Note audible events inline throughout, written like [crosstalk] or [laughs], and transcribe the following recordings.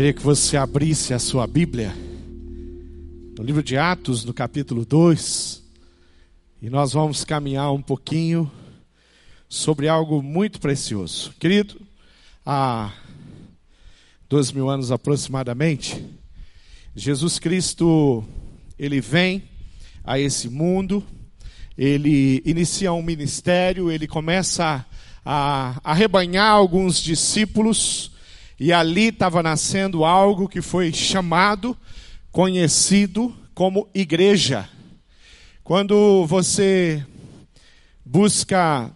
Queria que você abrisse a sua Bíblia no livro de Atos, no capítulo 2, e nós vamos caminhar um pouquinho sobre algo muito precioso. Querido, há dois mil anos aproximadamente, Jesus Cristo, ele vem a esse mundo, ele inicia um ministério, ele começa a arrebanhar alguns discípulos, e ali estava nascendo algo que foi chamado, conhecido como igreja. Quando você busca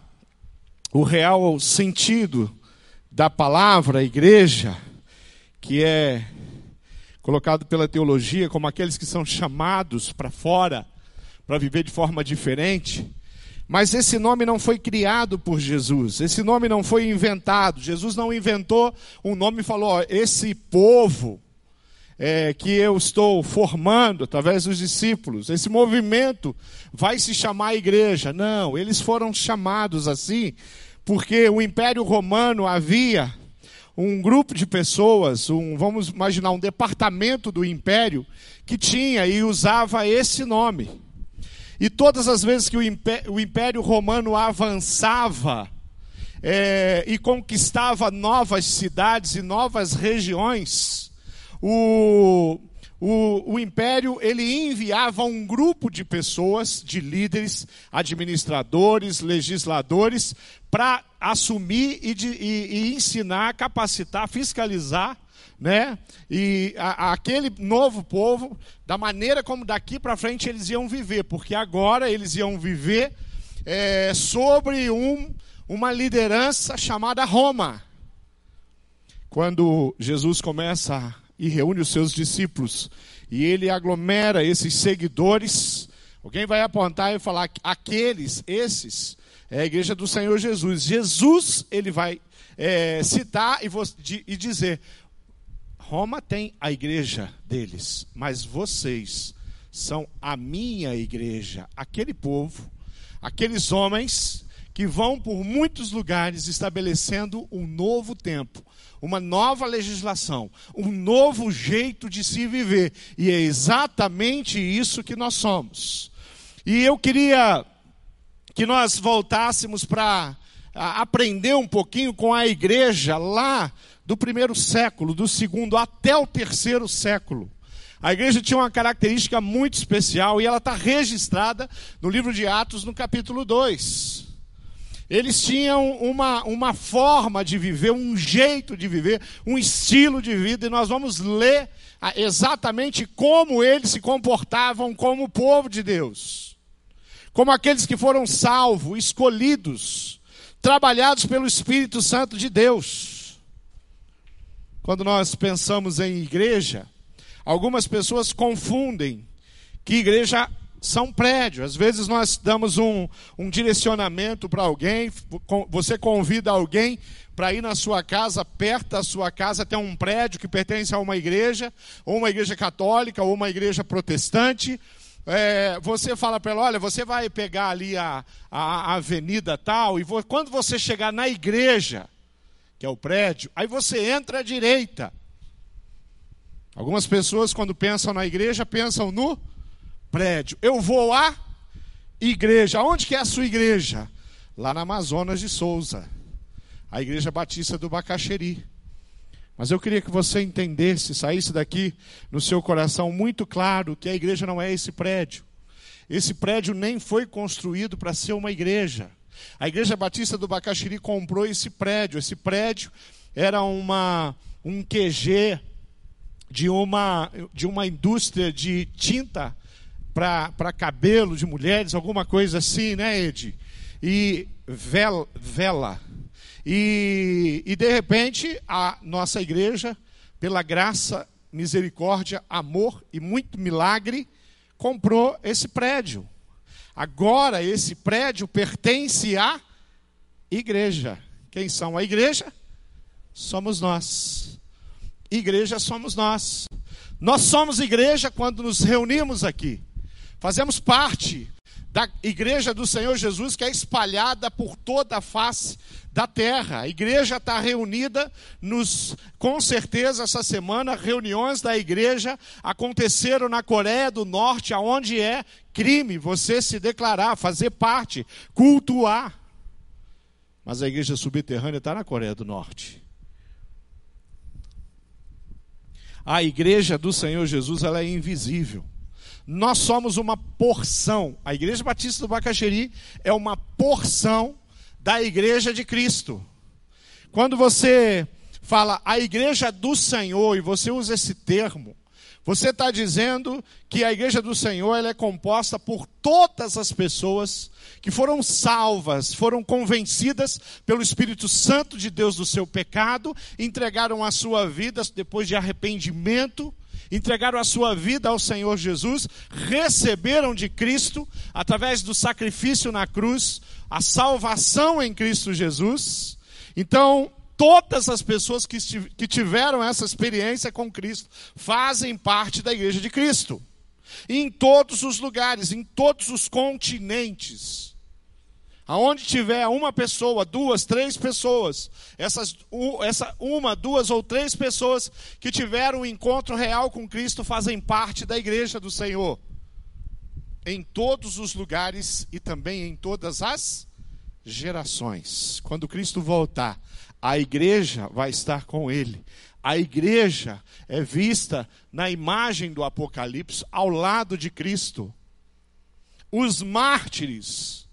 o real sentido da palavra igreja, que é colocado pela teologia como aqueles que são chamados para fora para viver de forma diferente, mas esse nome não foi criado por Jesus, esse nome não foi inventado. Jesus não inventou um nome e falou: ó, esse povo é, que eu estou formando através dos discípulos, esse movimento vai se chamar igreja. Não, eles foram chamados assim porque o Império Romano havia um grupo de pessoas, um, vamos imaginar um departamento do império que tinha e usava esse nome. E todas as vezes que o Império, o império Romano avançava é, e conquistava novas cidades e novas regiões, o, o, o, império ele enviava um grupo de pessoas, de líderes, administradores, legisladores, para assumir e, de, e, e, ensinar, capacitar, fiscalizar né? E a, aquele novo povo, da maneira como daqui para frente eles iam viver, porque agora eles iam viver é, sobre um, uma liderança chamada Roma. Quando Jesus começa e reúne os seus discípulos e ele aglomera esses seguidores, alguém vai apontar e falar aqueles, esses, é a igreja do Senhor Jesus. Jesus ele vai é, citar e, e dizer: Roma tem a igreja deles, mas vocês são a minha igreja, aquele povo, aqueles homens que vão por muitos lugares estabelecendo um novo tempo, uma nova legislação, um novo jeito de se viver. E é exatamente isso que nós somos. E eu queria que nós voltássemos para aprender um pouquinho com a igreja lá do primeiro século, do segundo até o terceiro século. A igreja tinha uma característica muito especial e ela está registrada no livro de Atos, no capítulo 2. Eles tinham uma, uma forma de viver, um jeito de viver, um estilo de vida, e nós vamos ler exatamente como eles se comportavam como povo de Deus, como aqueles que foram salvos, escolhidos, trabalhados pelo Espírito Santo de Deus. Quando nós pensamos em igreja, algumas pessoas confundem que igreja são prédios. Às vezes nós damos um, um direcionamento para alguém, você convida alguém para ir na sua casa, perto da sua casa, tem um prédio que pertence a uma igreja, ou uma igreja católica, ou uma igreja protestante. É, você fala para ela: olha, você vai pegar ali a, a, a avenida tal, e quando você chegar na igreja, que é o prédio, aí você entra à direita. Algumas pessoas, quando pensam na igreja, pensam no prédio. Eu vou à igreja. Onde que é a sua igreja? Lá na Amazonas de Souza. A Igreja Batista do Bacaxeri. Mas eu queria que você entendesse, saísse daqui no seu coração muito claro que a igreja não é esse prédio. Esse prédio nem foi construído para ser uma igreja. A Igreja Batista do Bacaxiri comprou esse prédio. Esse prédio era uma, um QG de uma, de uma indústria de tinta para cabelo de mulheres, alguma coisa assim, né, Ed? E vela. vela. E, e de repente, a nossa igreja, pela graça, misericórdia, amor e muito milagre, comprou esse prédio. Agora esse prédio pertence à igreja. Quem são a igreja? Somos nós. Igreja somos nós. Nós somos igreja quando nos reunimos aqui. Fazemos parte da igreja do Senhor Jesus que é espalhada por toda a face da terra. A igreja está reunida nos, com certeza essa semana, reuniões da igreja aconteceram na Coreia do Norte, aonde é crime você se declarar, fazer parte, cultuar. Mas a igreja subterrânea está na Coreia do Norte. A igreja do Senhor Jesus ela é invisível. Nós somos uma porção. A Igreja Batista do Bacaxeri é uma porção da Igreja de Cristo. Quando você fala a Igreja do Senhor e você usa esse termo, você está dizendo que a igreja do Senhor é composta por todas as pessoas que foram salvas, foram convencidas pelo Espírito Santo de Deus do seu pecado, entregaram a sua vida depois de arrependimento, entregaram a sua vida ao Senhor Jesus, receberam de Cristo, através do sacrifício na cruz, a salvação em Cristo Jesus. Então, todas as pessoas que, que tiveram essa experiência com Cristo fazem parte da igreja de Cristo. em todos os lugares, em todos os continentes. Aonde tiver uma pessoa, duas, três pessoas, essas, essa uma, duas ou três pessoas que tiveram um encontro real com Cristo fazem parte da igreja do Senhor. Em todos os lugares e também em todas as gerações. Quando Cristo voltar, a igreja vai estar com ele. A igreja é vista na imagem do Apocalipse ao lado de Cristo. Os mártires,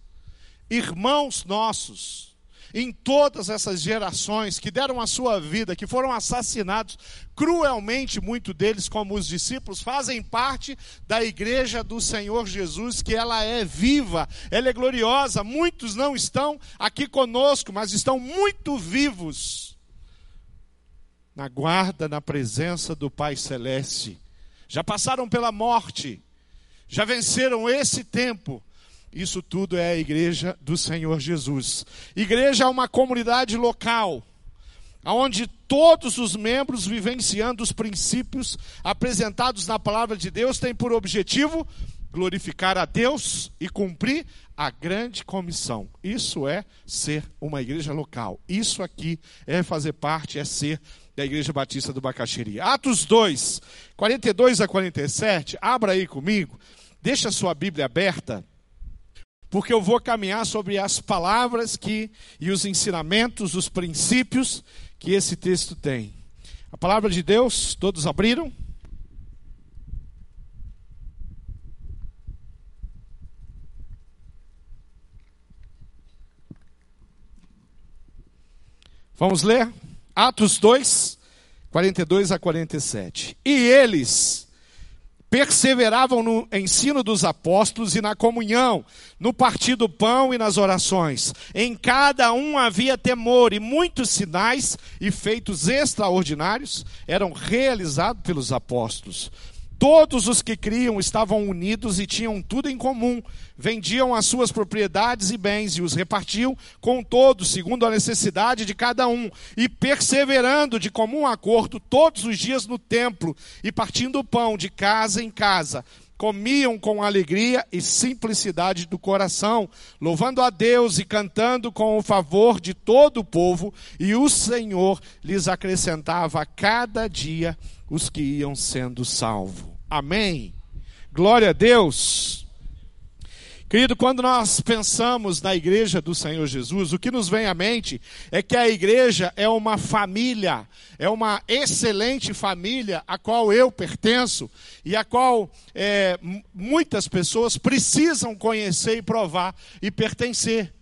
irmãos nossos, em todas essas gerações que deram a sua vida, que foram assassinados cruelmente, muitos deles, como os discípulos, fazem parte da igreja do Senhor Jesus, que ela é viva, ela é gloriosa. Muitos não estão aqui conosco, mas estão muito vivos na guarda, na presença do Pai Celeste. Já passaram pela morte, já venceram esse tempo. Isso tudo é a igreja do Senhor Jesus. Igreja é uma comunidade local onde todos os membros vivenciando os princípios apresentados na palavra de Deus têm por objetivo glorificar a Deus e cumprir a grande comissão. Isso é ser uma igreja local. Isso aqui é fazer parte, é ser da Igreja Batista do Bacaxiri. Atos 2, 42 a 47, abra aí comigo, deixa a sua Bíblia aberta porque eu vou caminhar sobre as palavras que e os ensinamentos, os princípios que esse texto tem. A palavra de Deus, todos abriram? Vamos ler? Atos 2, 42 a 47. E eles perseveravam no ensino dos apóstolos e na comunhão, no partir do pão e nas orações. Em cada um havia temor, e muitos sinais e feitos extraordinários eram realizados pelos apóstolos. Todos os que criam estavam unidos e tinham tudo em comum. Vendiam as suas propriedades e bens e os repartiam com todos, segundo a necessidade de cada um. E perseverando de comum acordo todos os dias no templo e partindo o pão de casa em casa, comiam com alegria e simplicidade do coração, louvando a Deus e cantando com o favor de todo o povo, e o Senhor lhes acrescentava a cada dia os que iam sendo salvos. Amém. Glória a Deus. Querido, quando nós pensamos na igreja do Senhor Jesus, o que nos vem à mente é que a igreja é uma família, é uma excelente família a qual eu pertenço e a qual é, muitas pessoas precisam conhecer e provar e pertencer.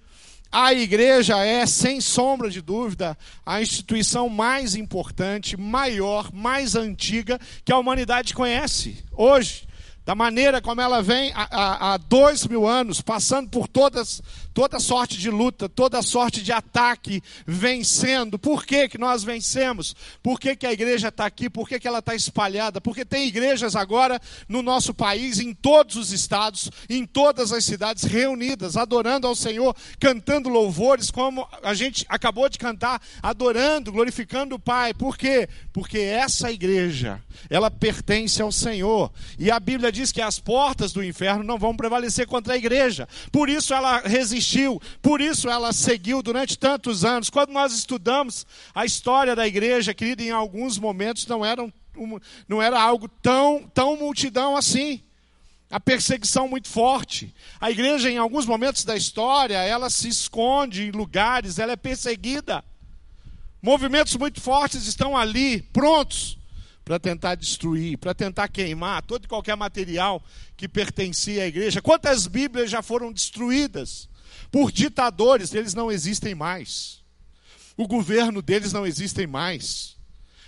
A igreja é, sem sombra de dúvida, a instituição mais importante, maior, mais antiga que a humanidade conhece hoje. Da maneira como ela vem há, há, dois mil anos, passando por todas, toda sorte de luta, toda sorte de ataque, vencendo. Por que, que nós vencemos? Por que, que a igreja está aqui? Por que, que ela está espalhada? Porque tem igrejas agora no nosso país, em todos os estados, em todas as cidades, reunidas, adorando ao Senhor, cantando louvores, como a gente acabou de cantar, adorando, glorificando o Pai. Por quê? Porque essa igreja, ela pertence ao Senhor. E a Bíblia diz que as portas do inferno não vão prevalecer contra a igreja. Por isso ela por isso ela seguiu durante tantos anos. Quando nós estudamos a história da igreja, querida, em alguns momentos não, eram, não era algo tão, tão multidão assim. A perseguição muito forte. A igreja, em alguns momentos da história, ela se esconde em lugares, ela é perseguida. Movimentos muito fortes estão ali, prontos para tentar destruir, para tentar queimar todo e qualquer material que pertencia à igreja. Quantas Bíblias já foram destruídas por ditadores? Eles não existem mais. O governo deles não existe mais.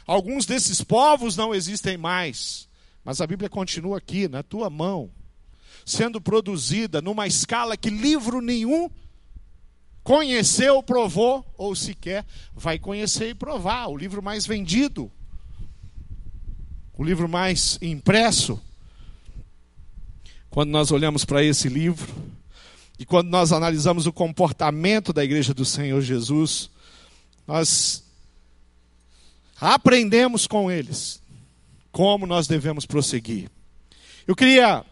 Alguns desses povos não existem mais. Mas a Bíblia continua aqui, na tua mão, sendo produzida numa escala que livro nenhum conheceu, provou, ou sequer vai conhecer e provar. O livro mais vendido o livro mais impresso, quando nós olhamos para esse livro, e quando nós analisamos o comportamento da igreja do Senhor Jesus, nós aprendemos com eles como nós devemos prosseguir. Eu queria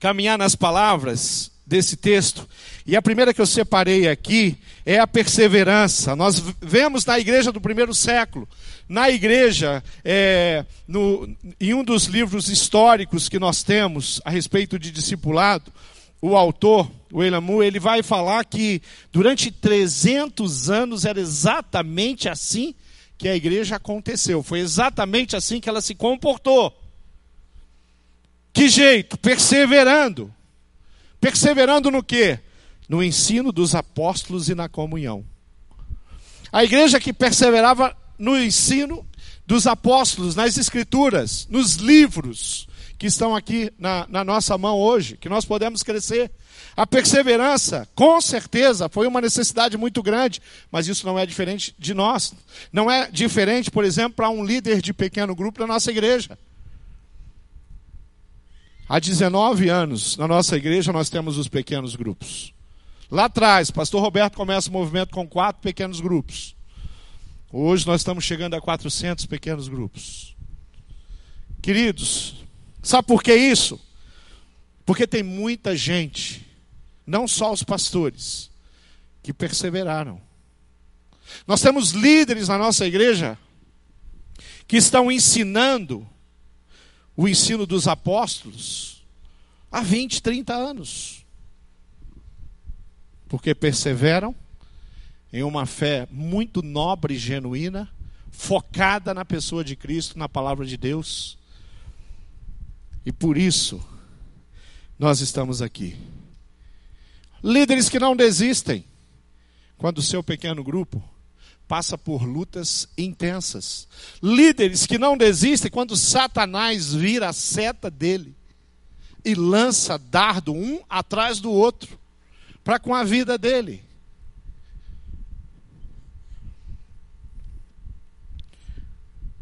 caminhar nas palavras desse texto, e a primeira que eu separei aqui é a perseverança. Nós vemos na igreja do primeiro século na igreja, é, no, em um dos livros históricos que nós temos a respeito de discipulado, o autor, o Elamu, ele vai falar que durante 300 anos era exatamente assim que a igreja aconteceu. Foi exatamente assim que ela se comportou. Que jeito? Perseverando. Perseverando no quê? No ensino dos apóstolos e na comunhão. A igreja que perseverava no ensino dos apóstolos, nas escrituras, nos livros que estão aqui na, na nossa mão hoje, que nós podemos crescer. A perseverança, com certeza, foi uma necessidade muito grande, mas isso não é diferente de nós. Não é diferente, por exemplo, para um líder de pequeno grupo da nossa igreja. Há 19 anos, na nossa igreja, nós temos os pequenos grupos. Lá atrás, pastor Roberto começa o movimento com quatro pequenos grupos. Hoje nós estamos chegando a 400 pequenos grupos. Queridos, sabe por que isso? Porque tem muita gente, não só os pastores, que perseveraram. Nós temos líderes na nossa igreja que estão ensinando o ensino dos apóstolos há 20, 30 anos. Porque perseveram em uma fé muito nobre e genuína, focada na pessoa de Cristo, na palavra de Deus. E por isso, nós estamos aqui. Líderes que não desistem, quando o seu pequeno grupo passa por lutas intensas. Líderes que não desistem quando Satanás vira a seta dele e lança dardo um atrás do outro para com a vida dele.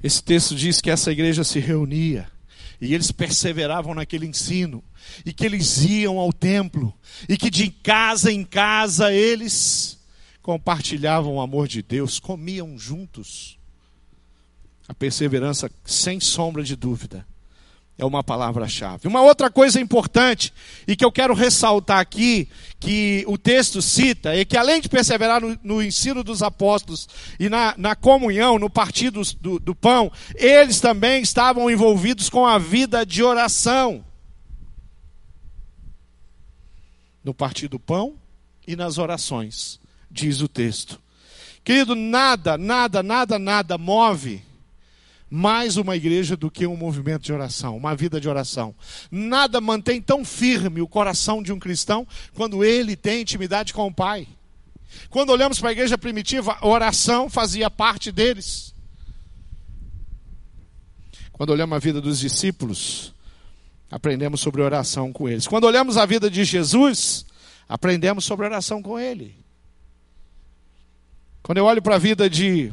Esse texto diz que essa igreja se reunia e eles perseveravam naquele ensino, e que eles iam ao templo, e que de casa em casa eles compartilhavam o amor de Deus, comiam juntos. A perseverança, sem sombra de dúvida, é uma palavra-chave. Uma outra coisa importante, e que eu quero ressaltar aqui, que o texto cita, é que além de perseverar no, no ensino dos apóstolos e na, na comunhão, no partido do, do pão, eles também estavam envolvidos com a vida de oração. No partido do pão e nas orações, diz o texto. Querido, nada, nada, nada, nada move mais uma igreja do que um movimento de oração, uma vida de oração. Nada mantém tão firme o coração de um cristão quando ele tem intimidade com o Pai. Quando olhamos para a igreja primitiva, a oração fazia parte deles. Quando olhamos a vida dos discípulos, aprendemos sobre oração com eles. Quando olhamos a vida de Jesus, aprendemos sobre oração com ele. Quando eu olho para a vida de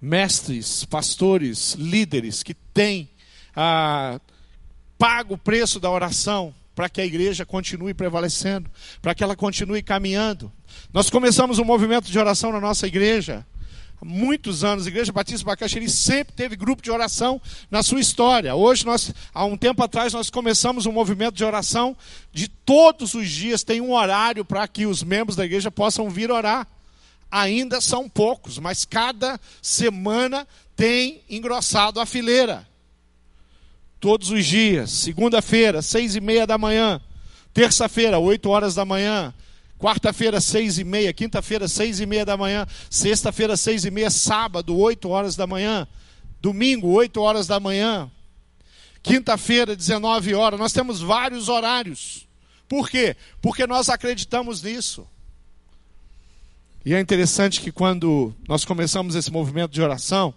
mestres, pastores, líderes que têm ah, pago o preço da oração para que a igreja continue prevalecendo, para que ela continue caminhando. Nós começamos um movimento de oração na nossa igreja muitos anos, a Igreja Batista Bacaxiri sempre teve grupo de oração na sua história. Hoje, nós, há um tempo atrás, nós começamos um movimento de oração de todos os dias, tem um horário para que os membros da igreja possam vir orar. Ainda são poucos, mas cada semana tem engrossado a fileira. Todos os dias, segunda-feira, seis e meia da manhã, terça-feira, oito horas da manhã, Quarta-feira, seis e meia. Quinta-feira, seis e meia da manhã. Sexta-feira, seis e meia. Sábado, oito horas da manhã. Domingo, oito horas da manhã. Quinta-feira, 19 horas. Nós temos vários horários. Por quê? Porque nós acreditamos nisso. E é interessante que quando nós começamos esse movimento de oração,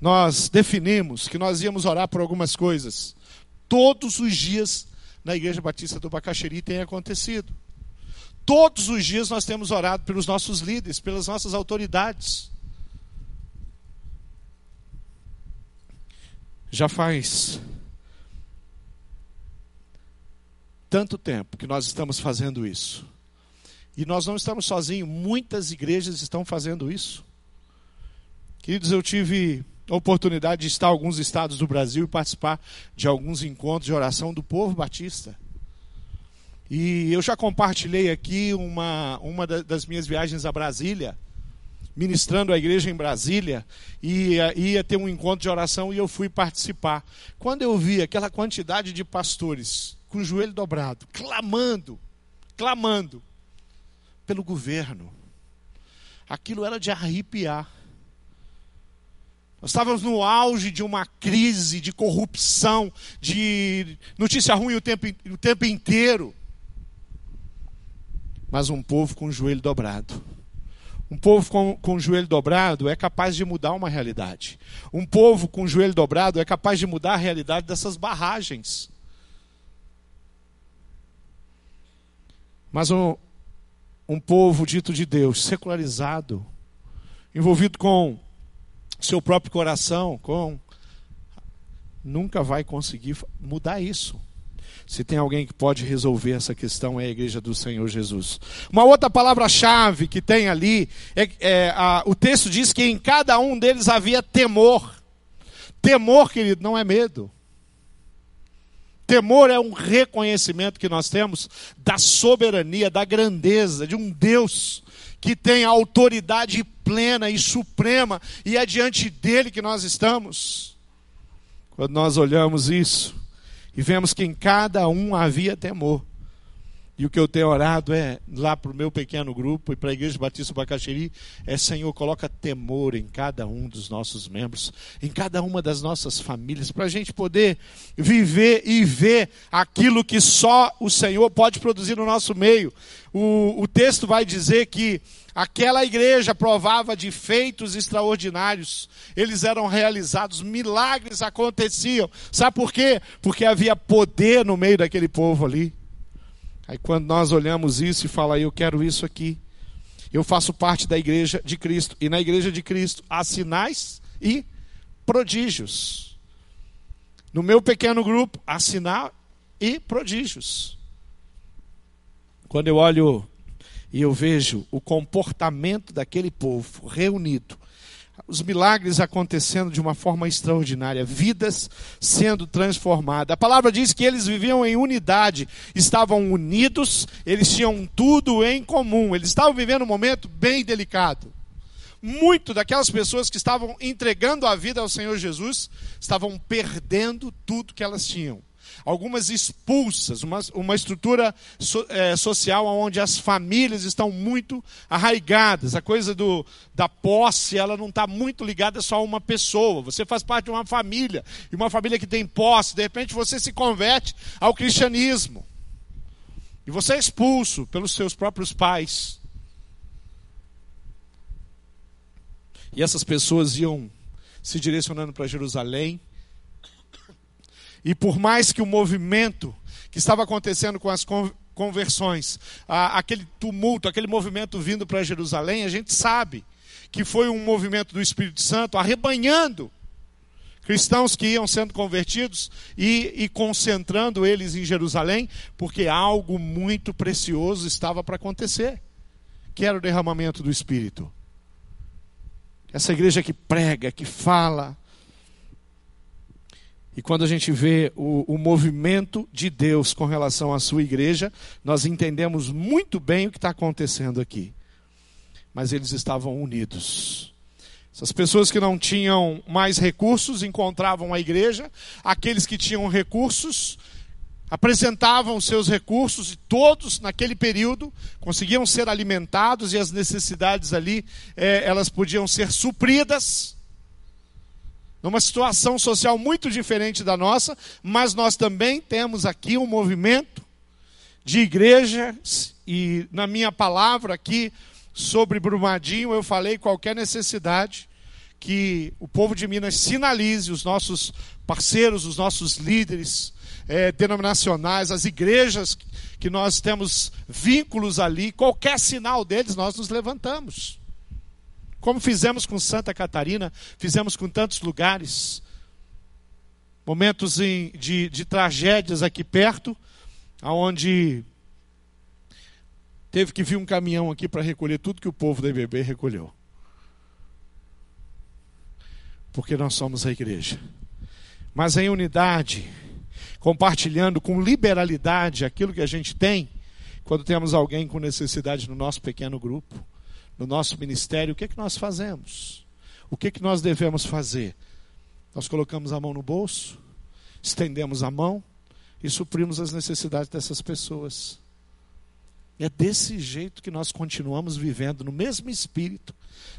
nós definimos que nós íamos orar por algumas coisas. Todos os dias na Igreja Batista do Bacaxeri tem acontecido. Todos os dias nós temos orado pelos nossos líderes, pelas nossas autoridades. Já faz tanto tempo que nós estamos fazendo isso. E nós não estamos sozinhos, muitas igrejas estão fazendo isso. Queridos, eu tive a oportunidade de estar em alguns estados do Brasil e participar de alguns encontros de oração do povo batista. E eu já compartilhei aqui uma, uma das minhas viagens a Brasília, ministrando a igreja em Brasília, e ia, ia ter um encontro de oração e eu fui participar. Quando eu vi aquela quantidade de pastores com o joelho dobrado, clamando, clamando pelo governo, aquilo era de arrepiar. Nós estávamos no auge de uma crise de corrupção, de notícia ruim o tempo, o tempo inteiro mas um povo com o joelho dobrado. Um povo com, com o joelho dobrado é capaz de mudar uma realidade. Um povo com o joelho dobrado é capaz de mudar a realidade dessas barragens. Mas um, um povo dito de Deus, secularizado, envolvido com seu próprio coração, com nunca vai conseguir mudar isso. Se tem alguém que pode resolver essa questão, é a igreja do Senhor Jesus. Uma outra palavra-chave que tem ali, é, é a, o texto diz que em cada um deles havia temor. Temor, querido, não é medo. Temor é um reconhecimento que nós temos da soberania, da grandeza de um Deus que tem autoridade plena e suprema, e é diante dele que nós estamos. Quando nós olhamos isso, e vemos que em cada um havia temor. E o que eu tenho orado é, lá para o meu pequeno grupo e para a Igreja Batista Bacaxeri, é Senhor, coloca temor em cada um dos nossos membros, em cada uma das nossas famílias, para a gente poder viver e ver aquilo que só o Senhor pode produzir no nosso meio. O, o texto vai dizer que Aquela igreja provava de feitos extraordinários. Eles eram realizados, milagres aconteciam. Sabe por quê? Porque havia poder no meio daquele povo ali. Aí quando nós olhamos isso e fala, eu quero isso aqui. Eu faço parte da igreja de Cristo. E na igreja de Cristo há sinais e prodígios. No meu pequeno grupo, há sinal e prodígios. Quando eu olho e eu vejo o comportamento daquele povo reunido, os milagres acontecendo de uma forma extraordinária, vidas sendo transformadas. A palavra diz que eles viviam em unidade, estavam unidos, eles tinham tudo em comum, eles estavam vivendo um momento bem delicado. Muito daquelas pessoas que estavam entregando a vida ao Senhor Jesus estavam perdendo tudo que elas tinham algumas expulsas, uma, uma estrutura so, é, social onde as famílias estão muito arraigadas. A coisa do, da posse, ela não está muito ligada só a uma pessoa. Você faz parte de uma família, e uma família que tem posse, de repente você se converte ao cristianismo. E você é expulso pelos seus próprios pais. E essas pessoas iam se direcionando para Jerusalém, e por mais que o movimento que estava acontecendo com as conversões, aquele tumulto, aquele movimento vindo para Jerusalém, a gente sabe que foi um movimento do Espírito Santo arrebanhando cristãos que iam sendo convertidos e, e, concentrando eles em Jerusalém, porque algo muito precioso estava para acontecer, que era o derramamento do Espírito. Essa igreja que prega, que fala. E quando a gente vê o, o, movimento de Deus com relação à sua igreja, nós entendemos muito bem o que está acontecendo aqui. Mas eles estavam unidos. Essas pessoas que não tinham mais recursos encontravam a igreja, aqueles que tinham recursos apresentavam seus recursos e todos naquele período conseguiam ser alimentados e as necessidades ali é, elas podiam ser supridas numa situação social muito diferente da nossa, mas nós também temos aqui um movimento de igrejas e na minha palavra aqui sobre Brumadinho eu falei qualquer necessidade que o povo de Minas sinalize os nossos parceiros, os nossos líderes, é, denominacionais, as igrejas que nós temos vínculos ali, qualquer sinal deles, nós nos levantamos. Como fizemos com Santa Catarina, fizemos com tantos lugares. Momentos em, de, de tragédias aqui perto, aonde teve que vir um caminhão aqui para recolher tudo que o povo da IBB recolheu. Porque nós somos a igreja. Mas em unidade, compartilhando com liberalidade aquilo que a gente tem, quando temos alguém com necessidade no nosso pequeno grupo, no nosso ministério, o que, é que nós fazemos? O que, é que nós devemos fazer? Nós colocamos a mão no bolso, estendemos a mão e suprimos as necessidades dessas pessoas. É desse jeito que nós continuamos vivendo, no mesmo espírito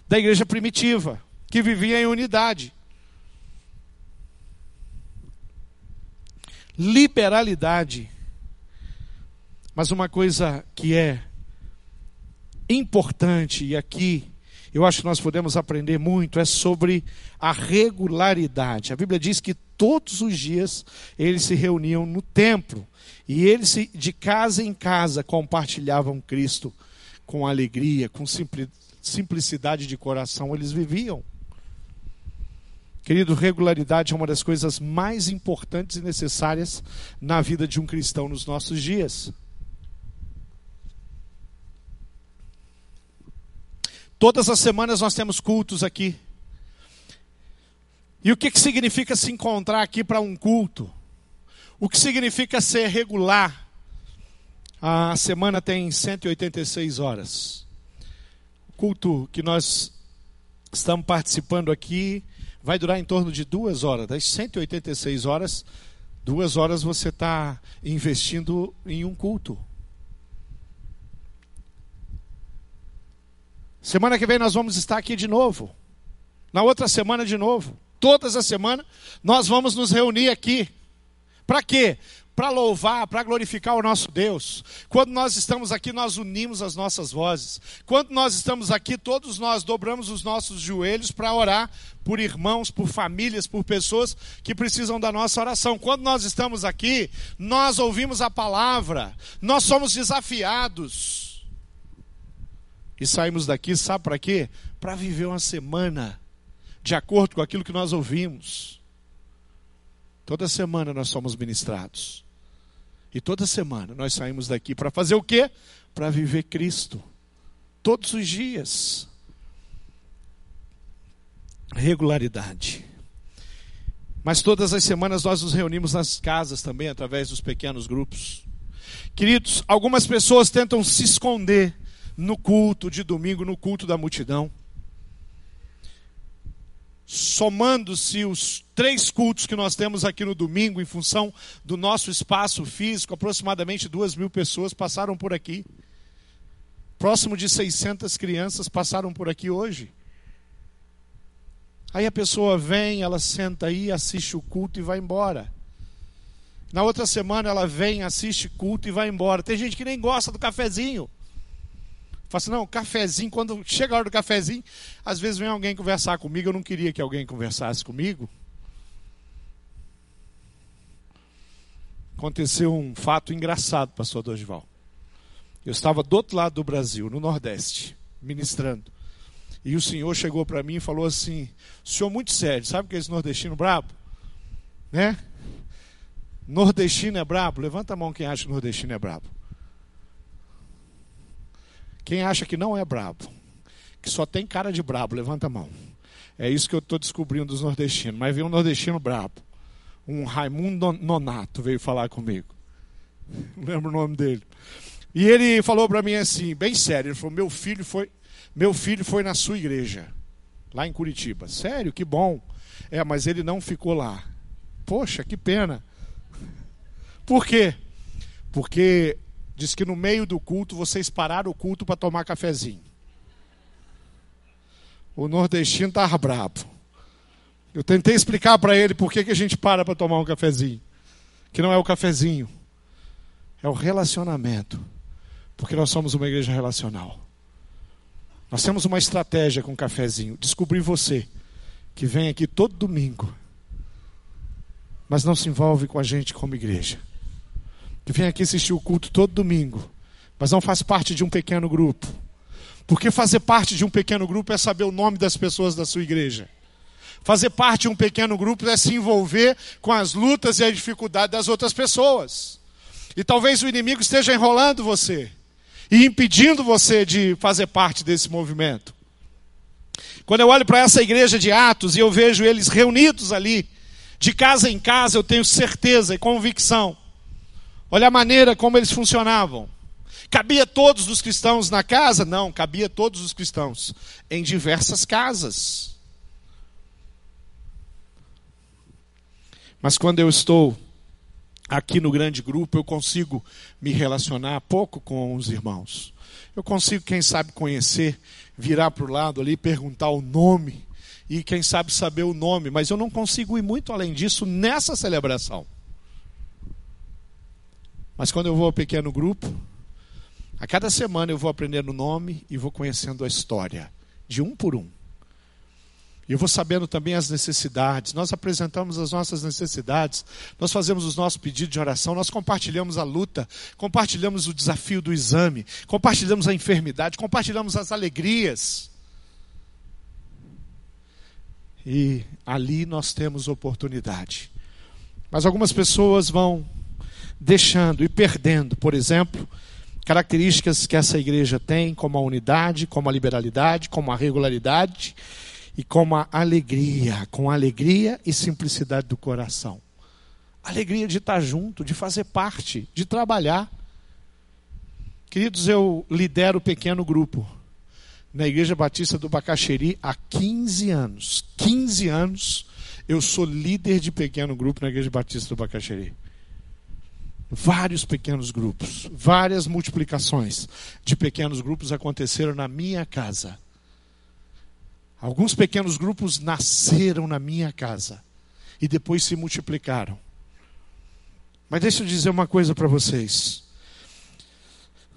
da igreja primitiva, que vivia em unidade. liberalidade. Mas uma coisa que é importante, e aqui eu acho que nós podemos aprender muito, é sobre a regularidade. A Bíblia diz que todos os dias eles se reuniam no templo e eles de casa em casa compartilhavam Cristo com alegria, com simplicidade de coração, eles viviam. Querido, regularidade é uma das coisas mais importantes e necessárias na vida de um cristão nos nossos dias. Todas as semanas nós temos cultos aqui. E o que, que significa se encontrar aqui para um culto? O que significa ser regular? A semana tem 186 horas. O culto que nós estamos participando aqui vai durar em torno de duas horas. Das 186 horas, duas horas você está investindo em um culto. Semana que vem nós vamos estar aqui de novo. Na outra semana de novo. Todas as semanas nós vamos nos reunir aqui. Para quê? para louvar, para glorificar o nosso Deus. Quando nós estamos aqui, nós unimos as nossas vozes. Quando nós estamos aqui, todos nós dobramos os nossos joelhos para orar por irmãos, por famílias, por pessoas que precisam da nossa oração. Quando nós estamos aqui, nós ouvimos a palavra, nós somos desafiados. E saímos daqui, sabe para quê? Para viver uma semana de acordo com aquilo que nós ouvimos. Toda semana nós somos ministrados. E toda semana nós saímos daqui para fazer o quê? Para viver Cristo. Todos os dias. Regularidade. Mas todas as semanas nós nos reunimos nas casas também, através dos pequenos grupos. Queridos, algumas pessoas tentam se esconder no culto de domingo, no culto da multidão somando-se os três cultos que nós temos aqui no domingo, em função do nosso espaço físico, aproximadamente duas mil pessoas passaram por aqui. Próximo de 600 crianças passaram por aqui hoje. Aí a pessoa vem, ela senta aí, assiste o culto e vai embora. Na outra semana ela vem, assiste culto e vai embora. Tem gente que nem gosta do cafezinho. Fala assim, não, cafezinho, quando chega a hora do cafezinho, às vezes vem alguém conversar comigo, eu não queria que alguém conversasse comigo. Aconteceu um fato engraçado, pastor Dorival. Eu estava do outro lado do Brasil, no Nordeste, ministrando. E o senhor chegou para mim e falou assim: senhor muito sério, sabe que é esse nordestino brabo? Né? Nordestino é brabo? Levanta a mão quem acha que nordestino é brabo. Quem acha que não é brabo, que só tem cara de brabo, levanta a mão. É isso que eu estou descobrindo dos nordestinos. Mas veio um nordestino brabo. Um Raimundo Nonato veio falar comigo. Não [laughs] lembro o nome dele. E ele falou para mim assim, bem sério, ele falou: "Meu filho foi, meu filho foi na sua igreja, lá em Curitiba". Sério? Que bom. É, mas ele não ficou lá. Poxa, que pena. [laughs] Por quê? Porque diz que no meio do culto vocês pararam o culto para tomar cafezinho. O nordestino estava brabo. Eu tentei explicar para ele por que, que a gente para para tomar um cafezinho. Que não é o cafezinho, é o relacionamento. Porque nós somos uma igreja relacional. Nós temos uma estratégia com o cafezinho. Descobri você, que vem aqui todo domingo, mas não se envolve com a gente como igreja. Que vem aqui assistir o culto todo domingo, mas não faz parte de um pequeno grupo porque fazer parte de um pequeno grupo é saber o nome das pessoas da sua igreja. Fazer parte de um pequeno grupo é se envolver com as lutas e a dificuldade das outras pessoas. E talvez o inimigo esteja enrolando você e impedindo você de fazer parte desse movimento. Quando eu olho para essa igreja de Atos e eu vejo eles reunidos ali, de casa em casa, eu tenho certeza e convicção. Olha a maneira como eles funcionavam. Cabia todos os cristãos na casa? Não, cabia todos os cristãos em diversas casas. Mas quando eu estou aqui no grande grupo, eu consigo me relacionar pouco com os irmãos. Eu consigo, quem sabe, conhecer, virar para o lado ali, perguntar o nome e, quem sabe, saber o nome, mas eu não consigo ir muito além disso nessa celebração. Mas quando eu vou ao pequeno grupo, a cada semana eu vou aprendendo o nome e vou conhecendo a história, de um por um. E eu vou sabendo também as necessidades. Nós apresentamos as nossas necessidades, nós fazemos os nossos pedidos de oração, nós compartilhamos a luta, compartilhamos o desafio do exame, compartilhamos a enfermidade, compartilhamos as alegrias. E ali nós temos oportunidade. Mas algumas pessoas vão deixando e perdendo, por exemplo, características que essa igreja tem, como a unidade, como a liberalidade, como a regularidade e como a alegria, com alegria e simplicidade do coração. Alegria de estar junto, de fazer parte, de trabalhar. Queridos, eu lidero o pequeno grupo na Igreja Batista do Bacaxeri há 15 anos. 15 anos eu sou líder de pequeno grupo na Igreja Batista do Bacaxeri vários pequenos grupos, várias multiplicações de pequenos grupos aconteceram na minha casa. Alguns pequenos grupos nasceram na minha casa e depois se multiplicaram. Mas deixa eu dizer uma coisa para vocês.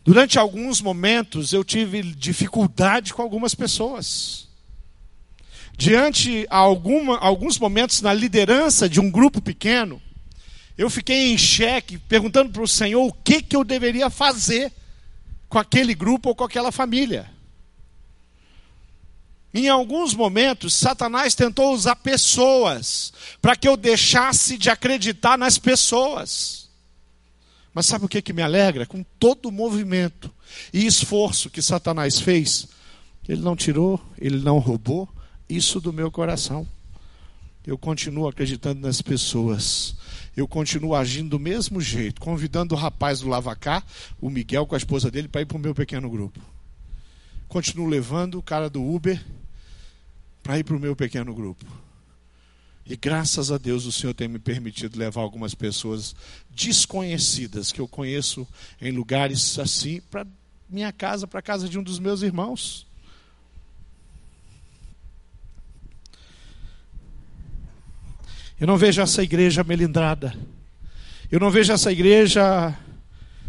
Durante alguns momentos eu tive dificuldade com algumas pessoas. Diante alguma, alguns momentos na liderança de um grupo pequeno, eu fiquei em xeque, perguntando para o Senhor o que, que eu deveria fazer com aquele grupo ou com aquela família. Em alguns momentos, Satanás tentou usar pessoas para que eu deixasse de acreditar nas pessoas. Mas sabe o que, que me alegra? Com todo o movimento e esforço que Satanás fez, ele não tirou, ele não roubou isso do meu coração. Eu continuo acreditando nas pessoas eu continuo agindo do mesmo jeito, convidando o rapaz do Lavacá, o Miguel com a esposa dele, para ir para o meu pequeno grupo. Continuo levando o cara do Uber para ir para o meu pequeno grupo. E graças a Deus o Senhor tem me permitido levar algumas pessoas desconhecidas que eu conheço em lugares assim para minha casa, para a casa de um dos meus irmãos. Eu não vejo essa igreja melindrada. Eu não vejo essa igreja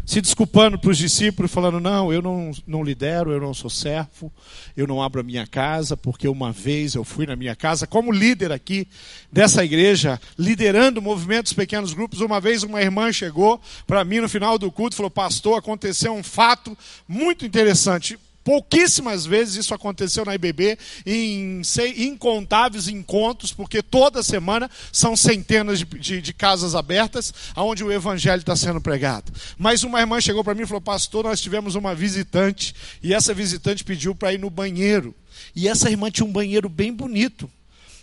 se desculpando para os discípulos, falando: não, eu não, não lidero, eu não sou servo, eu não abro a minha casa, porque uma vez eu fui na minha casa, como líder aqui dessa igreja, liderando movimentos, pequenos grupos. Uma vez uma irmã chegou para mim no final do culto e falou: Pastor, aconteceu um fato muito interessante. Pouquíssimas vezes isso aconteceu na IBB, em incontáveis encontros, porque toda semana são centenas de, de, de casas abertas onde o evangelho está sendo pregado. Mas uma irmã chegou para mim e falou: Pastor, nós tivemos uma visitante, e essa visitante pediu para ir no banheiro. E essa irmã tinha um banheiro bem bonito.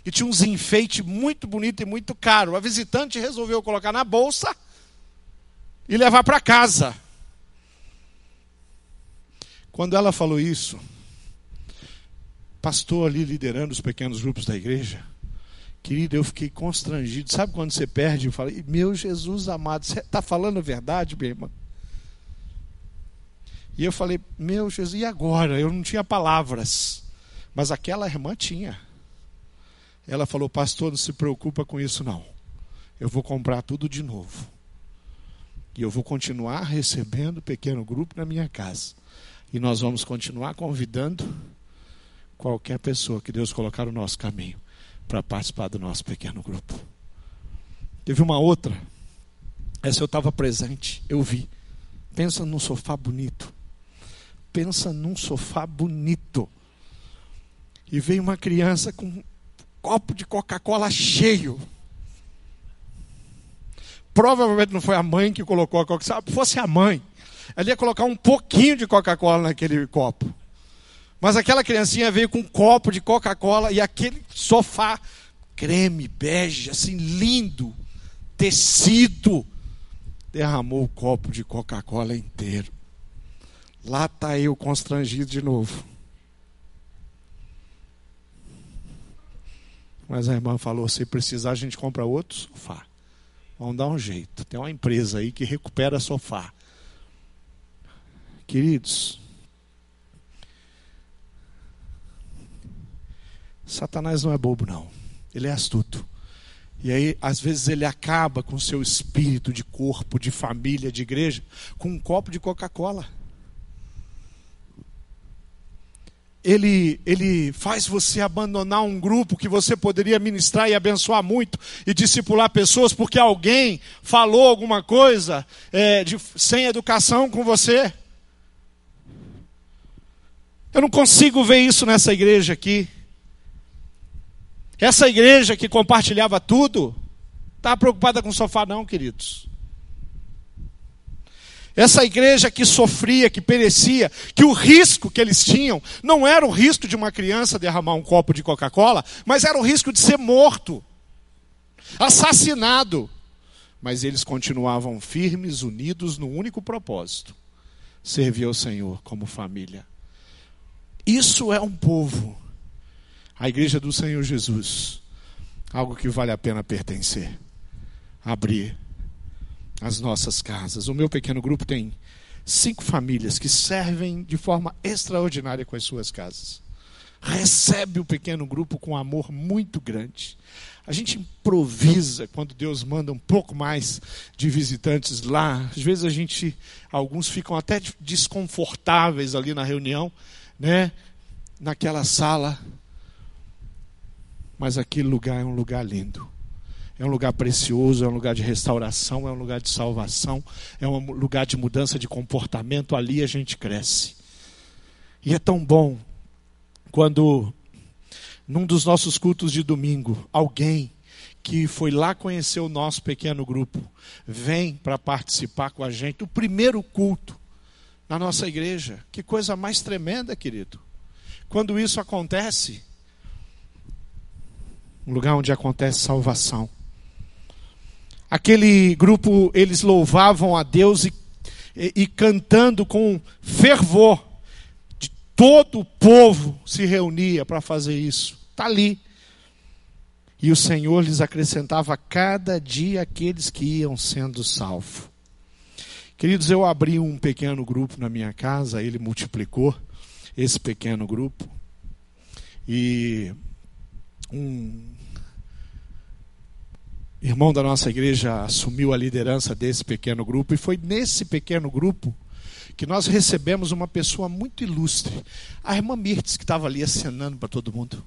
que tinha uns enfeites muito bonitos e muito caros. A visitante resolveu colocar na bolsa e levar para casa. Quando ela falou isso, pastor ali liderando os pequenos grupos da igreja, querido, eu fiquei constrangido. Sabe quando você perde? Eu falei, meu Jesus amado, você está falando a verdade, minha irmã? E eu falei, meu Jesus, e agora? Eu não tinha palavras. Mas aquela irmã tinha. Ela falou, pastor, não se preocupa com isso não. Eu vou comprar tudo de novo. E eu vou continuar recebendo pequeno grupo na minha casa. E nós vamos continuar convidando qualquer pessoa que Deus colocar no nosso caminho para participar do nosso pequeno grupo. Teve uma outra, essa eu estava presente, eu vi. Pensa num sofá bonito. Pensa num sofá bonito. E veio uma criança com um copo de Coca-Cola cheio. Provavelmente não foi a mãe que colocou a Coca-Cola. Se fosse a mãe, ela ia colocar um pouquinho de Coca-Cola naquele copo. Mas aquela criancinha veio com um copo de Coca-Cola e aquele sofá creme, bege, assim lindo, tecido, derramou o copo de Coca-Cola inteiro. Lá está eu constrangido de novo. Mas a irmã falou: se precisar, a gente compra outro sofá. Vamos dar um jeito. Tem uma empresa aí que recupera sofá. Queridos, Satanás não é bobo, não. Ele é astuto. E aí, às vezes, ele acaba com seu espírito de corpo, de família, de igreja, com um copo de Coca-Cola. Ele, ele faz você abandonar um grupo que você poderia ministrar e abençoar muito e discipular pessoas porque alguém falou alguma coisa é, de, sem educação com você. Eu não consigo ver isso nessa igreja aqui. Essa igreja que compartilhava tudo, está preocupada com o sofá, não, queridos. Essa igreja que sofria, que perecia, que o risco que eles tinham não era o risco de uma criança derramar um copo de Coca-Cola, mas era o risco de ser morto, assassinado. Mas eles continuavam firmes, unidos no único propósito: servir ao Senhor como família. Isso é um povo a igreja do Senhor Jesus, algo que vale a pena pertencer, abrir as nossas casas. O meu pequeno grupo tem cinco famílias que servem de forma extraordinária com as suas casas. Recebe o pequeno grupo com amor muito grande. A gente improvisa quando Deus manda um pouco mais de visitantes lá. Às vezes a gente, alguns ficam até desconfortáveis ali na reunião, né? Naquela sala mas aquele lugar é um lugar lindo. É um lugar precioso, é um lugar de restauração, é um lugar de salvação, é um lugar de mudança de comportamento. Ali a gente cresce. E é tão bom quando, num dos nossos cultos de domingo, alguém que foi lá conhecer o nosso pequeno grupo vem para participar com a gente. O primeiro culto na nossa igreja. Que coisa mais tremenda, querido. Quando isso acontece um lugar onde acontece salvação. Aquele grupo, eles louvavam a Deus e, e, e cantando com fervor. De todo o povo se reunia para fazer isso. Está ali. E o Senhor lhes acrescentava cada dia aqueles que iam sendo salvos. Queridos, eu abri um pequeno grupo na minha casa, ele multiplicou esse pequeno grupo. E um irmão da nossa igreja assumiu a liderança desse pequeno grupo, e foi nesse pequeno grupo que nós recebemos uma pessoa muito ilustre, a irmã Mirtes, que estava ali acenando para todo mundo.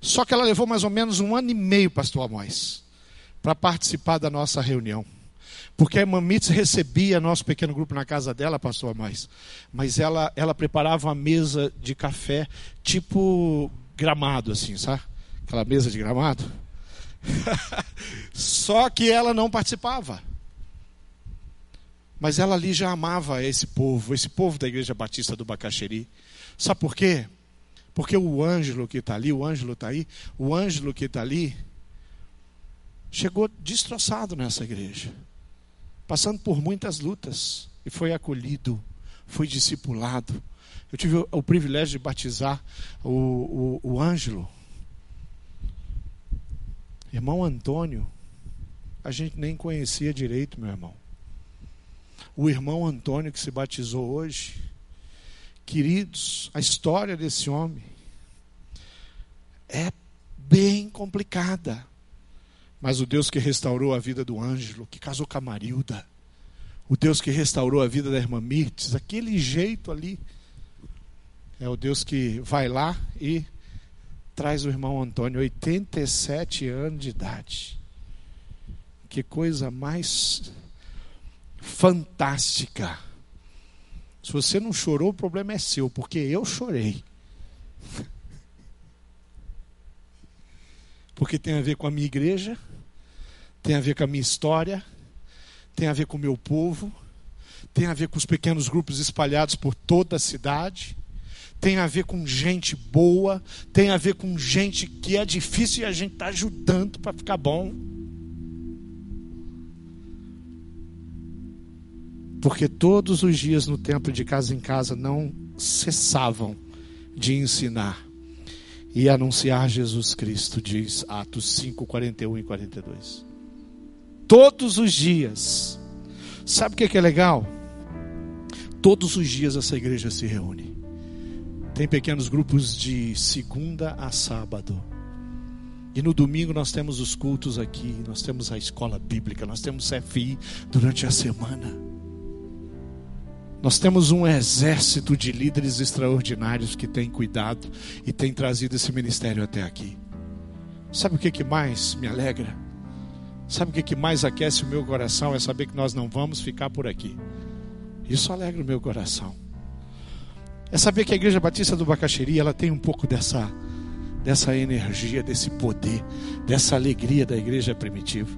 Só que ela levou mais ou menos um ano e meio, pastor Amós, para participar da nossa reunião. Porque a Mirtes recebia nosso pequeno grupo na casa dela, pastor Amós. Mas ela, ela preparava uma mesa de café, tipo gramado, assim, sabe? Aquela mesa de gramado. [laughs] Só que ela não participava. Mas ela ali já amava esse povo, esse povo da Igreja Batista do Bacaxeri. Sabe por quê? Porque o Ângelo que está ali, o Ângelo está aí, o Ângelo que está ali, chegou destroçado nessa igreja, passando por muitas lutas, e foi acolhido, foi discipulado. Eu tive o, privilégio de batizar o, o, o Ângelo. Irmão Antônio, a gente nem conhecia direito, meu irmão. O irmão Antônio que se batizou hoje, queridos, a história desse homem é bem complicada. Mas o Deus que restaurou a vida do Ângelo, que casou com a Marilda, o Deus que restaurou a vida da irmã Mirtes, aquele jeito ali, é o Deus que vai lá e traz o irmão Antônio, 87 anos de idade. Que coisa mais fantástica. Se você não chorou, o problema é seu, porque eu chorei. Porque tem a ver com a minha igreja, tem a ver com a minha história, tem a ver com o meu povo, tem a ver com os pequenos grupos espalhados por toda a cidade, tem a ver com gente boa, tem a ver com gente que é difícil e a gente está ajudando para ficar bom. Porque todos os dias no templo de casa em casa não cessavam de ensinar e anunciar Jesus Cristo, diz Atos 5, 41 e 42. Todos os dias. Sabe o que é legal? Todos os dias essa igreja se reúne. Tem pequenos grupos de segunda a sábado. E no domingo nós temos os cultos aqui, nós temos a escola bíblica, nós temos FI durante a semana. Nós temos um exército de líderes extraordinários que tem cuidado e tem trazido esse ministério até aqui. Sabe o que, que mais me alegra? Sabe o que, mais aquece o meu coração? É saber que nós não vamos ficar por aqui. Isso alegra o meu coração. É saber que a Igreja Batista do Bacaxeri ela tem um pouco dessa, dessa energia, desse poder, dessa alegria da igreja primitiva.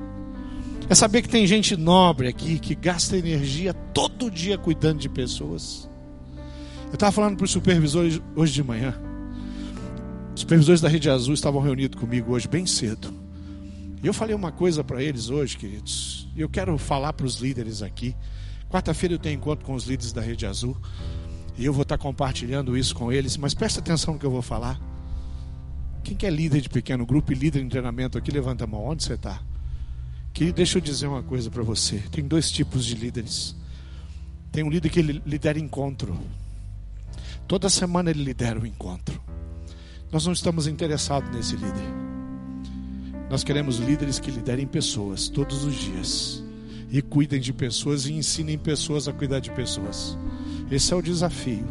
É saber que tem gente nobre aqui que gasta energia todo dia cuidando de pessoas. Eu estava falando para os supervisores hoje de manhã. Os supervisores da Rede Azul estavam reunidos comigo hoje bem cedo. E eu falei uma coisa para eles hoje, queridos. E eu quero falar para os líderes aqui. Quarta-feira eu tenho encontro com os líderes da Rede Azul. E eu vou estar compartilhando isso com eles. Mas presta atenção no que eu vou falar. Quem que é líder de pequeno grupo e líder de treinamento aqui, levanta a mão. Onde você está? Deixa eu dizer uma coisa para você. Tem dois tipos de líderes. Tem um líder que lidera encontro. Toda semana ele lidera o um encontro. Nós não estamos interessados nesse líder. Nós queremos líderes que liderem pessoas todos os dias e cuidem de pessoas e ensinem pessoas a cuidar de pessoas. Esse é o desafio.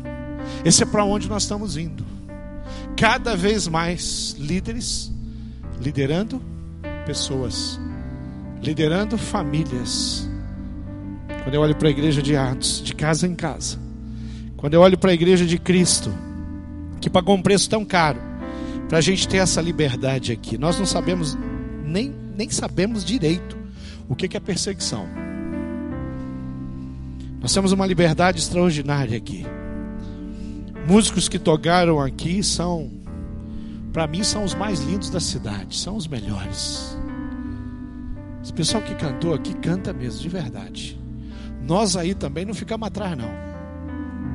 Esse é para onde nós estamos indo. Cada vez mais líderes liderando pessoas liderando famílias. Quando eu olho para a igreja de Atos, de casa em casa, quando eu olho para a igreja de Cristo, que pagou um preço tão caro, para a gente ter essa liberdade aqui, nós não sabemos, nem, nem sabemos direito o que é perseguição. Nós temos uma liberdade extraordinária aqui. Músicos que tocaram aqui são, para mim, são os mais lindos da cidade, são os melhores. Esse pessoal que cantou aqui canta mesmo, de verdade. Nós aí também não ficamos atrás, não.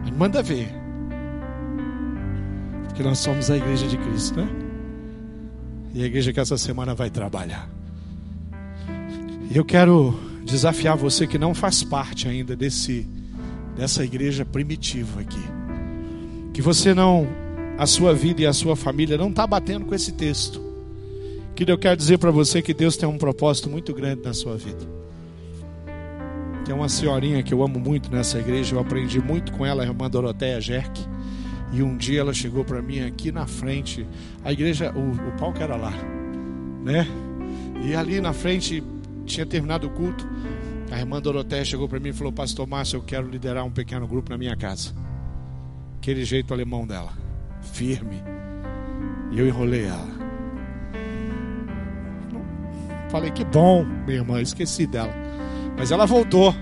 Mas manda ver. Porque nós somos a igreja de Cristo, né? E a igreja que essa semana vai trabalhar. E eu quero desafiar você que não faz parte ainda desse dessa igreja primitiva aqui. Que você não a sua vida e a sua família não está batendo com esse texto. Que eu quero dizer para você que Deus tem um propósito muito grande na sua vida. Tem uma senhorinha que eu amo muito nessa igreja, eu aprendi muito com ela, a irmã Doroteia Jerk. E um dia ela chegou para mim aqui na frente, a igreja, o, o palco era lá, né? E ali na frente tinha terminado o culto. A irmã Doroteia chegou para mim e falou: Pastor Márcio, eu quero liderar um pequeno grupo na minha casa. Aquele jeito alemão dela, firme. E eu enrolei ela. Falei, que bom, minha irmã, esqueci dela. Mas ela voltou.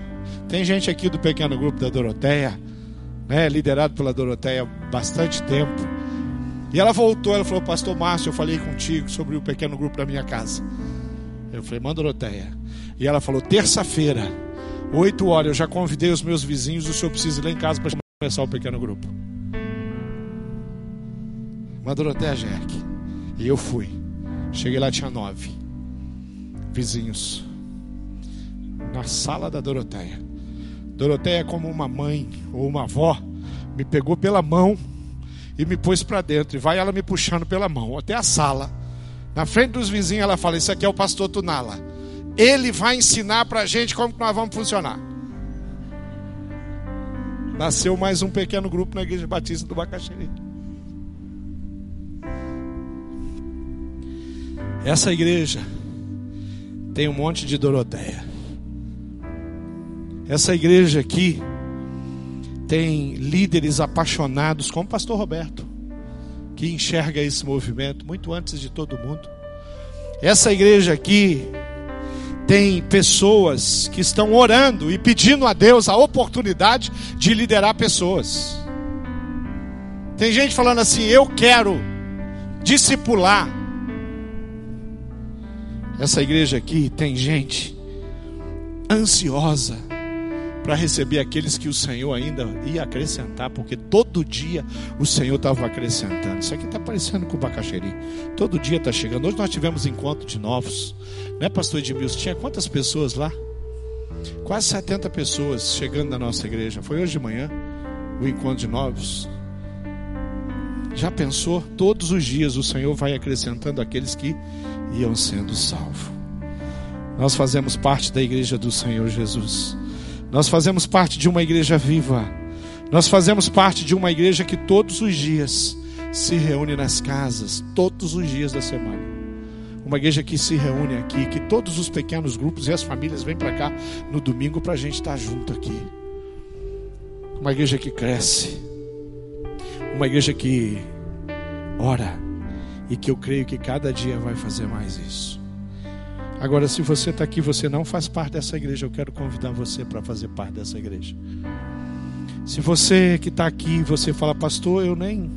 Tem gente aqui do pequeno grupo da Doroteia, né, liderado pela Doroteia bastante tempo. E ela voltou, ela falou, pastor Márcio, eu falei contigo sobre o pequeno grupo da minha casa. Eu falei, manda Doroteia. E ela falou, terça-feira, oito horas, eu já convidei os meus vizinhos, o senhor precisa ir lá em casa para começar o pequeno grupo. Manda Doroteia Jerk. E eu fui. Cheguei lá, tinha nove vizinhos. Na sala da Doroteia. Doroteia, como uma mãe ou uma avó, me pegou pela mão e me pôs para dentro. E vai ela me puxando pela mão até a sala. Na frente dos vizinhos, ela fala: Isso aqui é o pastor Tunala. Ele vai ensinar para a gente como nós vamos funcionar. Nasceu mais um pequeno grupo na Igreja Batista do Bacaxiri. Essa igreja tem um monte de Doroteia. Essa igreja aqui tem líderes apaixonados, como o pastor Roberto, que enxerga esse movimento muito antes de todo mundo. Essa igreja aqui tem pessoas que estão orando e pedindo a Deus a oportunidade de liderar pessoas. Tem gente falando assim: eu quero discipular. Essa igreja aqui tem gente ansiosa para receber aqueles que o Senhor ainda ia acrescentar, porque todo dia o Senhor estava acrescentando. Isso aqui está parecendo com o Bacaxeri. Todo dia está chegando. Hoje nós tivemos encontro de novos. Né, pastor Edmilson? Tinha quantas pessoas lá? Quase 70 pessoas chegando na nossa igreja. Foi hoje de manhã o encontro de novos. Já pensou? Todos os dias o Senhor vai acrescentando aqueles que iam sendo salvos. Nós fazemos parte da igreja do Senhor Jesus. Nós fazemos parte de uma igreja viva. Nós fazemos parte de uma igreja que todos os dias se reúne nas casas, todos os dias da semana. Uma igreja que se reúne aqui, que todos os pequenos grupos e as famílias vêm para cá no domingo para a gente estar junto aqui. Uma igreja que cresce. Uma igreja que ora. E que eu creio que cada dia vai fazer mais isso. Agora, se você está aqui, você não faz parte dessa igreja, eu quero convidar você para fazer parte dessa igreja. Se você que está aqui, você fala, pastor, eu nem,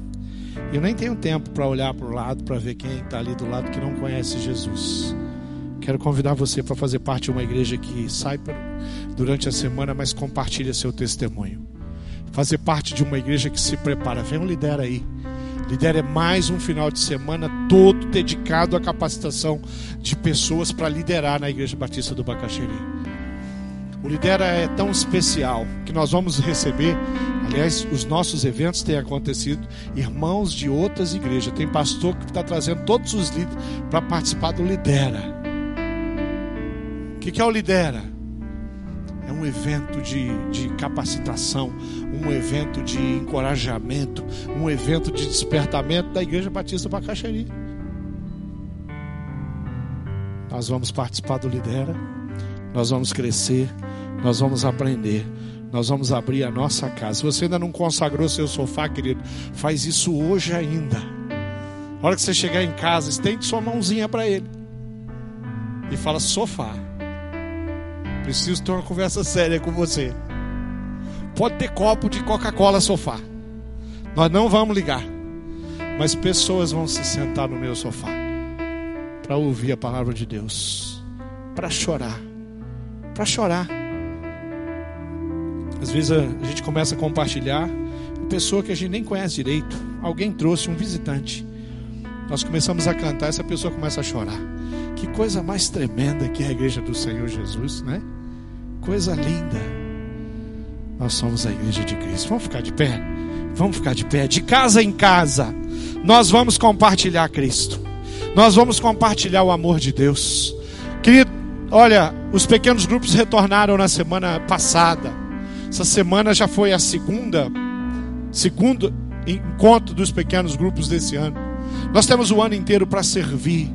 eu nem tenho tempo para olhar para o lado, para ver quem está ali do lado que não conhece Jesus. Quero convidar você para fazer parte de uma igreja que sai durante a semana, mas compartilha seu testemunho. Fazer parte de uma igreja que se prepara. Vem um líder aí Lidera mais um final de semana todo dedicado à capacitação de pessoas para liderar na Igreja Batista do Bacaxeri. O Lidera é tão especial que nós vamos receber, aliás, os nossos eventos têm acontecido, irmãos de outras igrejas. Tem pastor que está trazendo todos os líderes para participar do Lidera. O que é o Lidera? É um evento de, de capacitação, um evento de encorajamento, um evento de despertamento da Igreja Batista Bacaxeri. Nós vamos participar do Lidera, nós vamos crescer, nós vamos aprender, nós vamos abrir a nossa casa. Se você ainda não consagrou seu sofá, querido, faz isso hoje ainda. A hora que você chegar em casa, estende sua mãozinha para ele e fala: sofá Preciso ter uma conversa séria com você. Pode ter copo de Coca-Cola sofá. Nós não vamos ligar. Mas pessoas vão se sentar no meu sofá para ouvir a palavra de Deus, para chorar, para chorar. Às vezes a, gente começa a compartilhar, uma pessoa que a gente nem conhece direito, alguém trouxe um visitante. Nós começamos a cantar, essa pessoa começa a chorar. Que coisa mais tremenda que é a igreja do Senhor Jesus, né? Coisa linda. Nós somos a igreja de Cristo. Vamos ficar de pé? Vamos ficar de pé. De casa em casa, nós vamos compartilhar Cristo. Nós vamos compartilhar o amor de Deus. Querido, olha, os pequenos grupos retornaram na semana passada. Essa semana já foi a segunda, segundo encontro dos pequenos grupos desse ano. Nós temos o ano inteiro para servir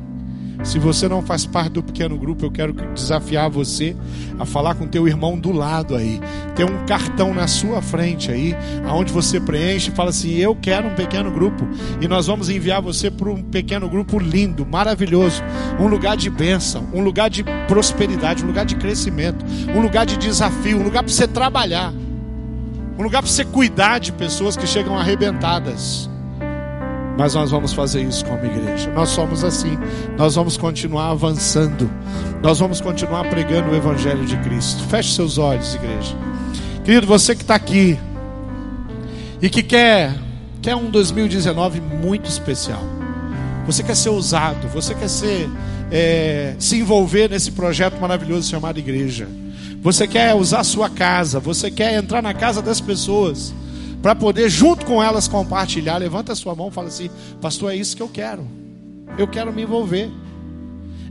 se você não faz parte do pequeno grupo, eu quero desafiar você a falar com teu irmão do lado aí. Tem um cartão na sua frente aí, aonde você preenche e fala assim: "Eu quero um pequeno grupo". E nós vamos enviar você para um pequeno grupo lindo, maravilhoso, um lugar de bênção, um lugar de prosperidade, um lugar de crescimento, um lugar de desafio, um lugar para você trabalhar. Um lugar para você cuidar de pessoas que chegam arrebentadas. Mas nós vamos fazer isso como igreja. Nós somos assim. Nós vamos continuar avançando. Nós vamos continuar pregando o Evangelho de Cristo. Feche seus olhos, igreja. Querido, você que está aqui e que quer, quer um 2019 muito especial. Você quer ser usado, você quer ser, é, se envolver nesse projeto maravilhoso chamado igreja. Você quer usar sua casa, você quer entrar na casa das pessoas para poder junto com elas compartilhar. Levanta a sua mão e fala assim: "Pastor, é isso que eu quero. Eu quero me envolver.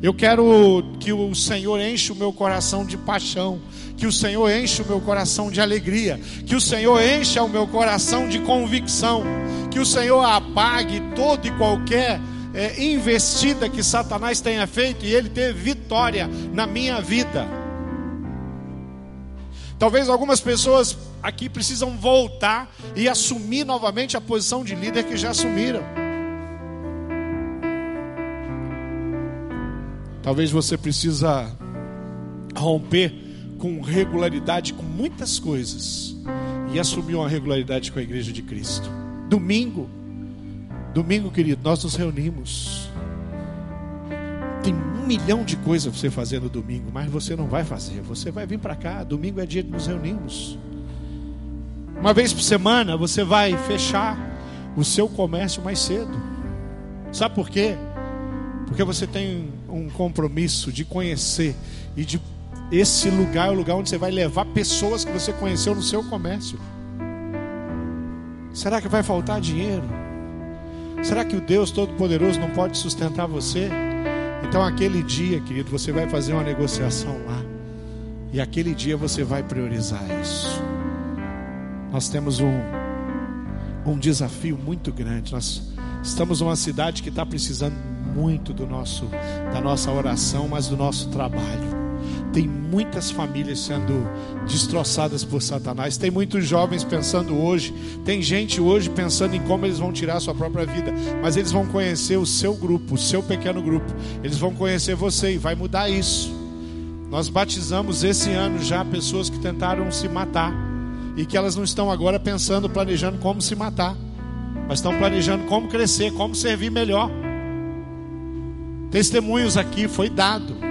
Eu quero que o Senhor enche o meu coração de paixão, que o Senhor enche o meu coração de alegria, que o Senhor encha o meu coração de convicção, que o Senhor apague toda e qualquer é, investida que Satanás tenha feito e ele teve vitória na minha vida. Talvez algumas pessoas aqui precisam voltar e assumir novamente a posição de líder que já assumiram. Talvez você precisa romper com regularidade com muitas coisas e assumir uma regularidade com a igreja de Cristo. Domingo, domingo, querido, nós nos reunimos. Tem um milhão de coisas para você fazer no domingo, mas você não vai fazer. Você vai vir para cá. Domingo é dia de nos reunirmos. Uma vez por semana você vai fechar o seu comércio mais cedo. Sabe por quê? Porque você tem um compromisso de conhecer e de esse lugar é o lugar onde você vai levar pessoas que você conheceu no seu comércio. Será que vai faltar dinheiro? Será que o Deus Todo-Poderoso não pode sustentar você? Então, aquele dia, querido, você vai fazer uma negociação lá. E aquele dia você vai priorizar isso. Nós temos um, um desafio muito grande. Nós estamos numa cidade que está precisando muito do nosso, da nossa oração, mas do nosso trabalho. Tem muitas famílias sendo destroçadas por Satanás. Tem muitos jovens pensando hoje. Tem gente hoje pensando em como eles vão tirar a sua própria vida. Mas eles vão conhecer o seu grupo, o seu pequeno grupo. Eles vão conhecer você e vai mudar isso. Nós batizamos esse ano já pessoas que tentaram se matar e que elas não estão agora pensando, planejando como se matar, mas estão planejando como crescer, como servir melhor. Testemunhos aqui foi dado.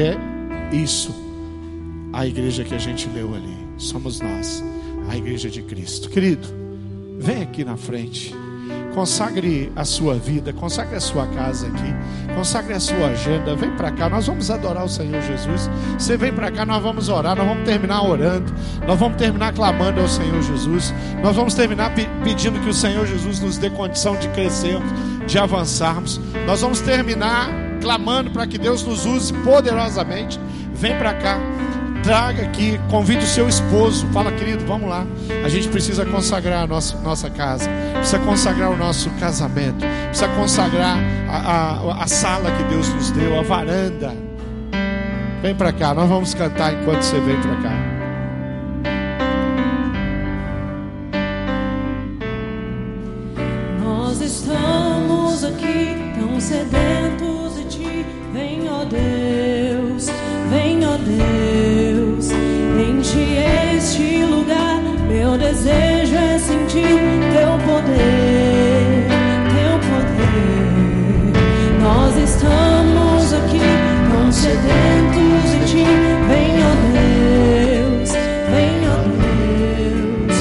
É isso. A igreja que a gente leu ali. Somos nós, a igreja de Cristo. Querido, vem aqui na frente. Consagre a sua vida, consagre a sua casa aqui, consagre a sua agenda. Vem para cá, nós vamos adorar o Senhor Jesus. Você vem para cá, nós vamos orar, nós vamos terminar orando, nós vamos terminar clamando ao Senhor Jesus. Nós vamos terminar pedindo que o Senhor Jesus nos dê condição de crescermos, de avançarmos. Nós vamos terminar clamando para que Deus nos use poderosamente. Vem para cá traga aqui, convide o seu esposo, fala, querido, vamos lá. A gente precisa consagrar a nossa, nossa casa, precisa consagrar o nosso casamento, precisa consagrar a, a, a sala que Deus nos deu, a varanda. Vem para cá, nós vamos cantar enquanto você vem para cá. Poder, teu poder. Nós estamos aqui tão de ti. Ó Deus, ó Deus.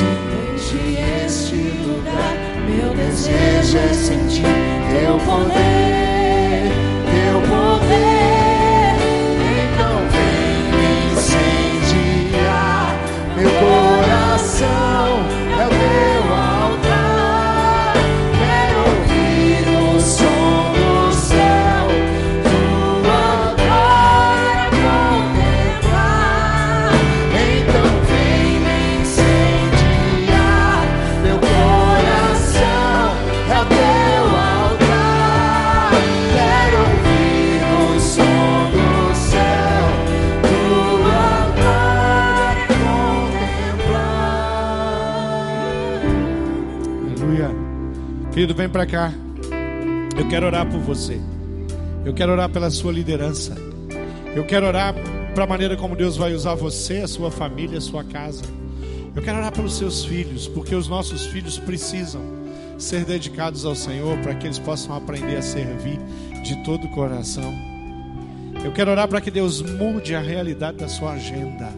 Enche este lugar. Meu desejo é sentir teu poder, teu poder. Querido, vem para cá. Eu quero orar por você. Eu quero orar pela sua liderança. Eu quero orar para a maneira como Deus vai usar você, a sua família, a sua casa. Eu quero orar pelos seus filhos, porque os nossos filhos precisam ser dedicados ao Senhor para que eles possam aprender a servir de todo o coração. Eu quero orar para que Deus mude a realidade da sua agenda.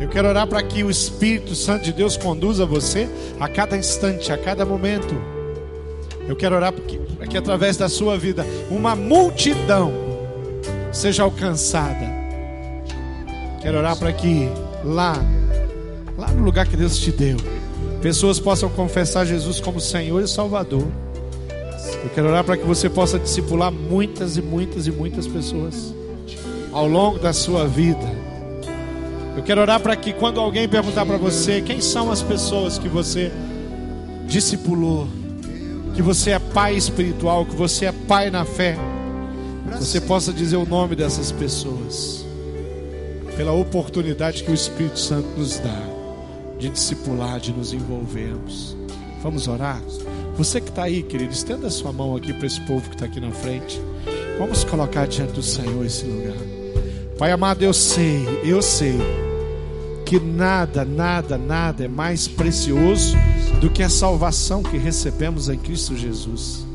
Eu quero orar para que o Espírito Santo de Deus conduza você a cada instante, a cada momento. Eu quero orar para que, através da sua vida uma multidão seja alcançada. Quero orar para que lá, lá no lugar que Deus te deu, pessoas possam confessar Jesus como Senhor e Salvador. Eu quero orar para que você possa discipular muitas e muitas e muitas pessoas ao longo da sua vida. Eu quero orar para que quando alguém perguntar para você quem são as pessoas que você discipulou, que você é pai espiritual, que você é pai na fé, você possa dizer o nome dessas pessoas, pela oportunidade que o Espírito Santo nos dá de discipular, de nos envolvermos. Vamos orar? Você que está aí, querido, estenda a sua mão aqui para esse povo que está aqui na frente. Vamos colocar diante do Senhor esse lugar. Pai amado, eu sei, eu sei que nada, nada, nada é mais precioso do que a salvação que recebemos em Cristo Jesus.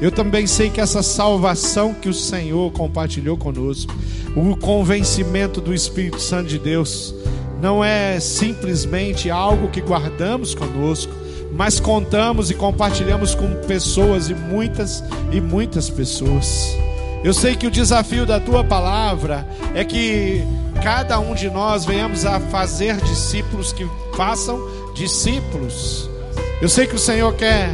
Eu também sei que essa salvação que o Senhor compartilhou conosco, o convencimento do Espírito Santo de Deus, não é simplesmente algo que guardamos conosco, mas contamos e compartilhamos com pessoas e muitas e muitas pessoas. Eu sei que o desafio da tua palavra é que cada um de nós venhamos a fazer discípulos que façam discípulos. Eu sei que o Senhor quer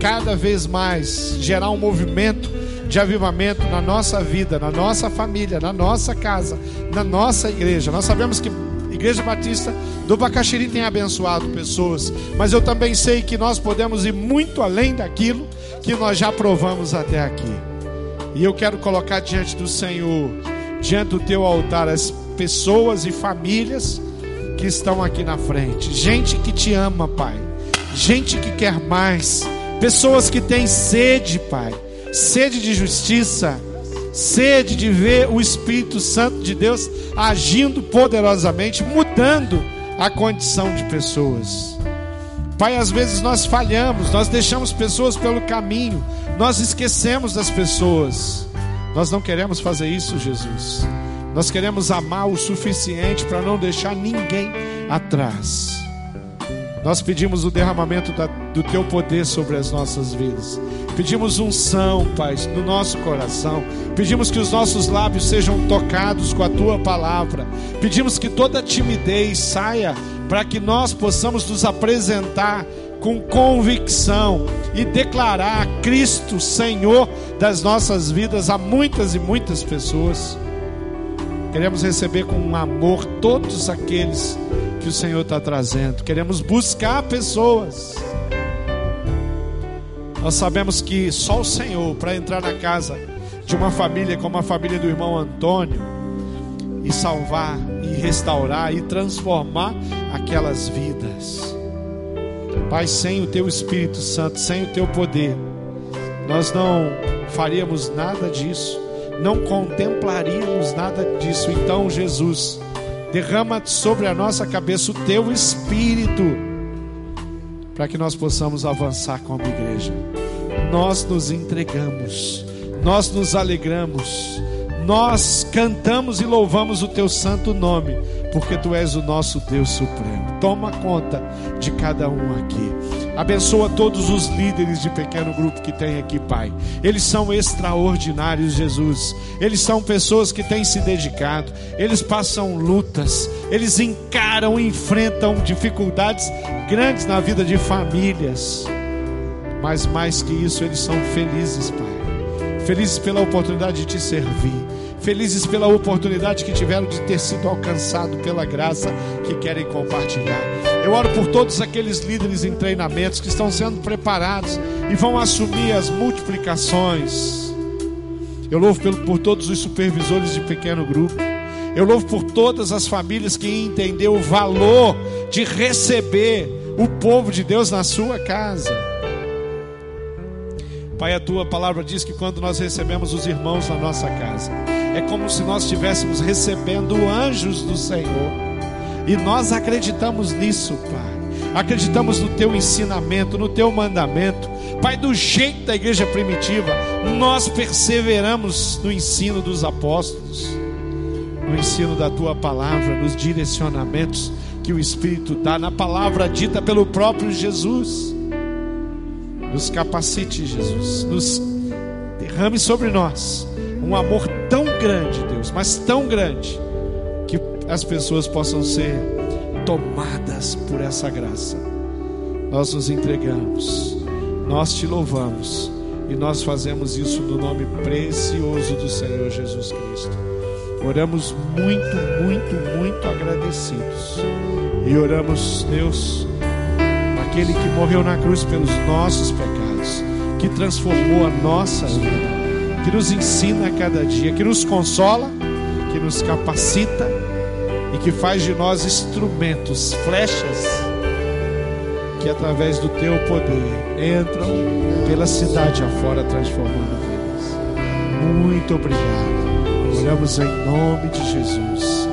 cada vez mais gerar um movimento de avivamento na nossa vida, na nossa família, na nossa casa, na nossa igreja. Nós sabemos que Igreja Batista do Bacaxiri tem abençoado pessoas, mas eu também sei que nós podemos ir muito além daquilo que nós já provamos até aqui. E eu quero colocar diante do Senhor, diante do teu altar, as pessoas e famílias que estão aqui na frente. Gente que te ama, Pai. Gente que quer mais. Pessoas que têm sede, Pai. Sede de justiça. Sede de ver o Espírito Santo de Deus agindo poderosamente, mudando a condição de pessoas. Pai, às vezes nós falhamos, nós deixamos pessoas pelo caminho, nós esquecemos das pessoas. Nós não queremos fazer isso, Jesus. Nós queremos amar o suficiente para não deixar ninguém atrás. Nós pedimos o derramamento da, do teu poder sobre as nossas vidas. Pedimos unção, Pai, no nosso coração. Pedimos que os nossos lábios sejam tocados com a tua palavra. Pedimos que toda timidez saia para que nós possamos nos apresentar com convicção e declarar Cristo Senhor das nossas vidas a muitas e muitas pessoas. Queremos receber com amor todos aqueles que o Senhor está trazendo. Queremos buscar pessoas. Nós sabemos que só o Senhor, para entrar na casa de uma família como a família do irmão Antônio, e salvar, e restaurar, e transformar aquelas vidas. Pai, sem o Teu Espírito Santo, sem o Teu poder, nós não faríamos nada disso não contemplaríamos nada disso. Então, Jesus, derrama sobre a nossa cabeça o teu espírito, para que nós possamos avançar como igreja. Nós nos entregamos, nós nos alegramos, nós cantamos e louvamos o teu santo nome, porque tu és o nosso Deus supremo. Toma conta de cada um aqui. Abençoa todos os líderes de pequeno grupo que tem aqui, Pai. Eles são extraordinários, Jesus. Eles são pessoas que têm se dedicado. Eles passam lutas. Eles encaram e enfrentam dificuldades grandes na vida de famílias. Mas mais que isso, eles são felizes, Pai. Felizes pela oportunidade de te servir. Felizes pela oportunidade que tiveram de ter sido alcançado pela graça que querem compartilhar. Eu oro por todos aqueles líderes em treinamentos que estão sendo preparados e vão assumir as multiplicações. Eu louvo por todos os supervisores de pequeno grupo. Eu louvo por todas as famílias que entenderam o valor de receber o povo de Deus na sua casa. Pai, a tua palavra diz que quando nós recebemos os irmãos na nossa casa, é como se nós estivéssemos recebendo anjos do Senhor E nós acreditamos nisso, Pai. Acreditamos no teu ensinamento, no teu mandamento. Pai, do jeito da igreja primitiva, nós perseveramos no ensino dos apóstolos, no ensino da tua palavra, nos direcionamentos que o Espírito dá, na palavra dita pelo próprio Jesus. Nos capacite, Jesus, nos derrame sobre nós um amor tão grande, Deus, mas tão grande, que as pessoas possam ser tomadas por essa graça. Nós nos entregamos, nós te louvamos e nós fazemos isso no nome precioso do Senhor Jesus Cristo. Oramos muito, muito, muito agradecidos. E oramos, Deus, aquele que morreu na cruz pelos nossos pecados, que transformou a nossa vida que nos ensina a cada dia, que nos consola, que nos capacita e que faz de nós instrumentos, flechas, que através do teu poder entram pela cidade afora, transformando vidas. Muito obrigado. Oramos em nome de Jesus.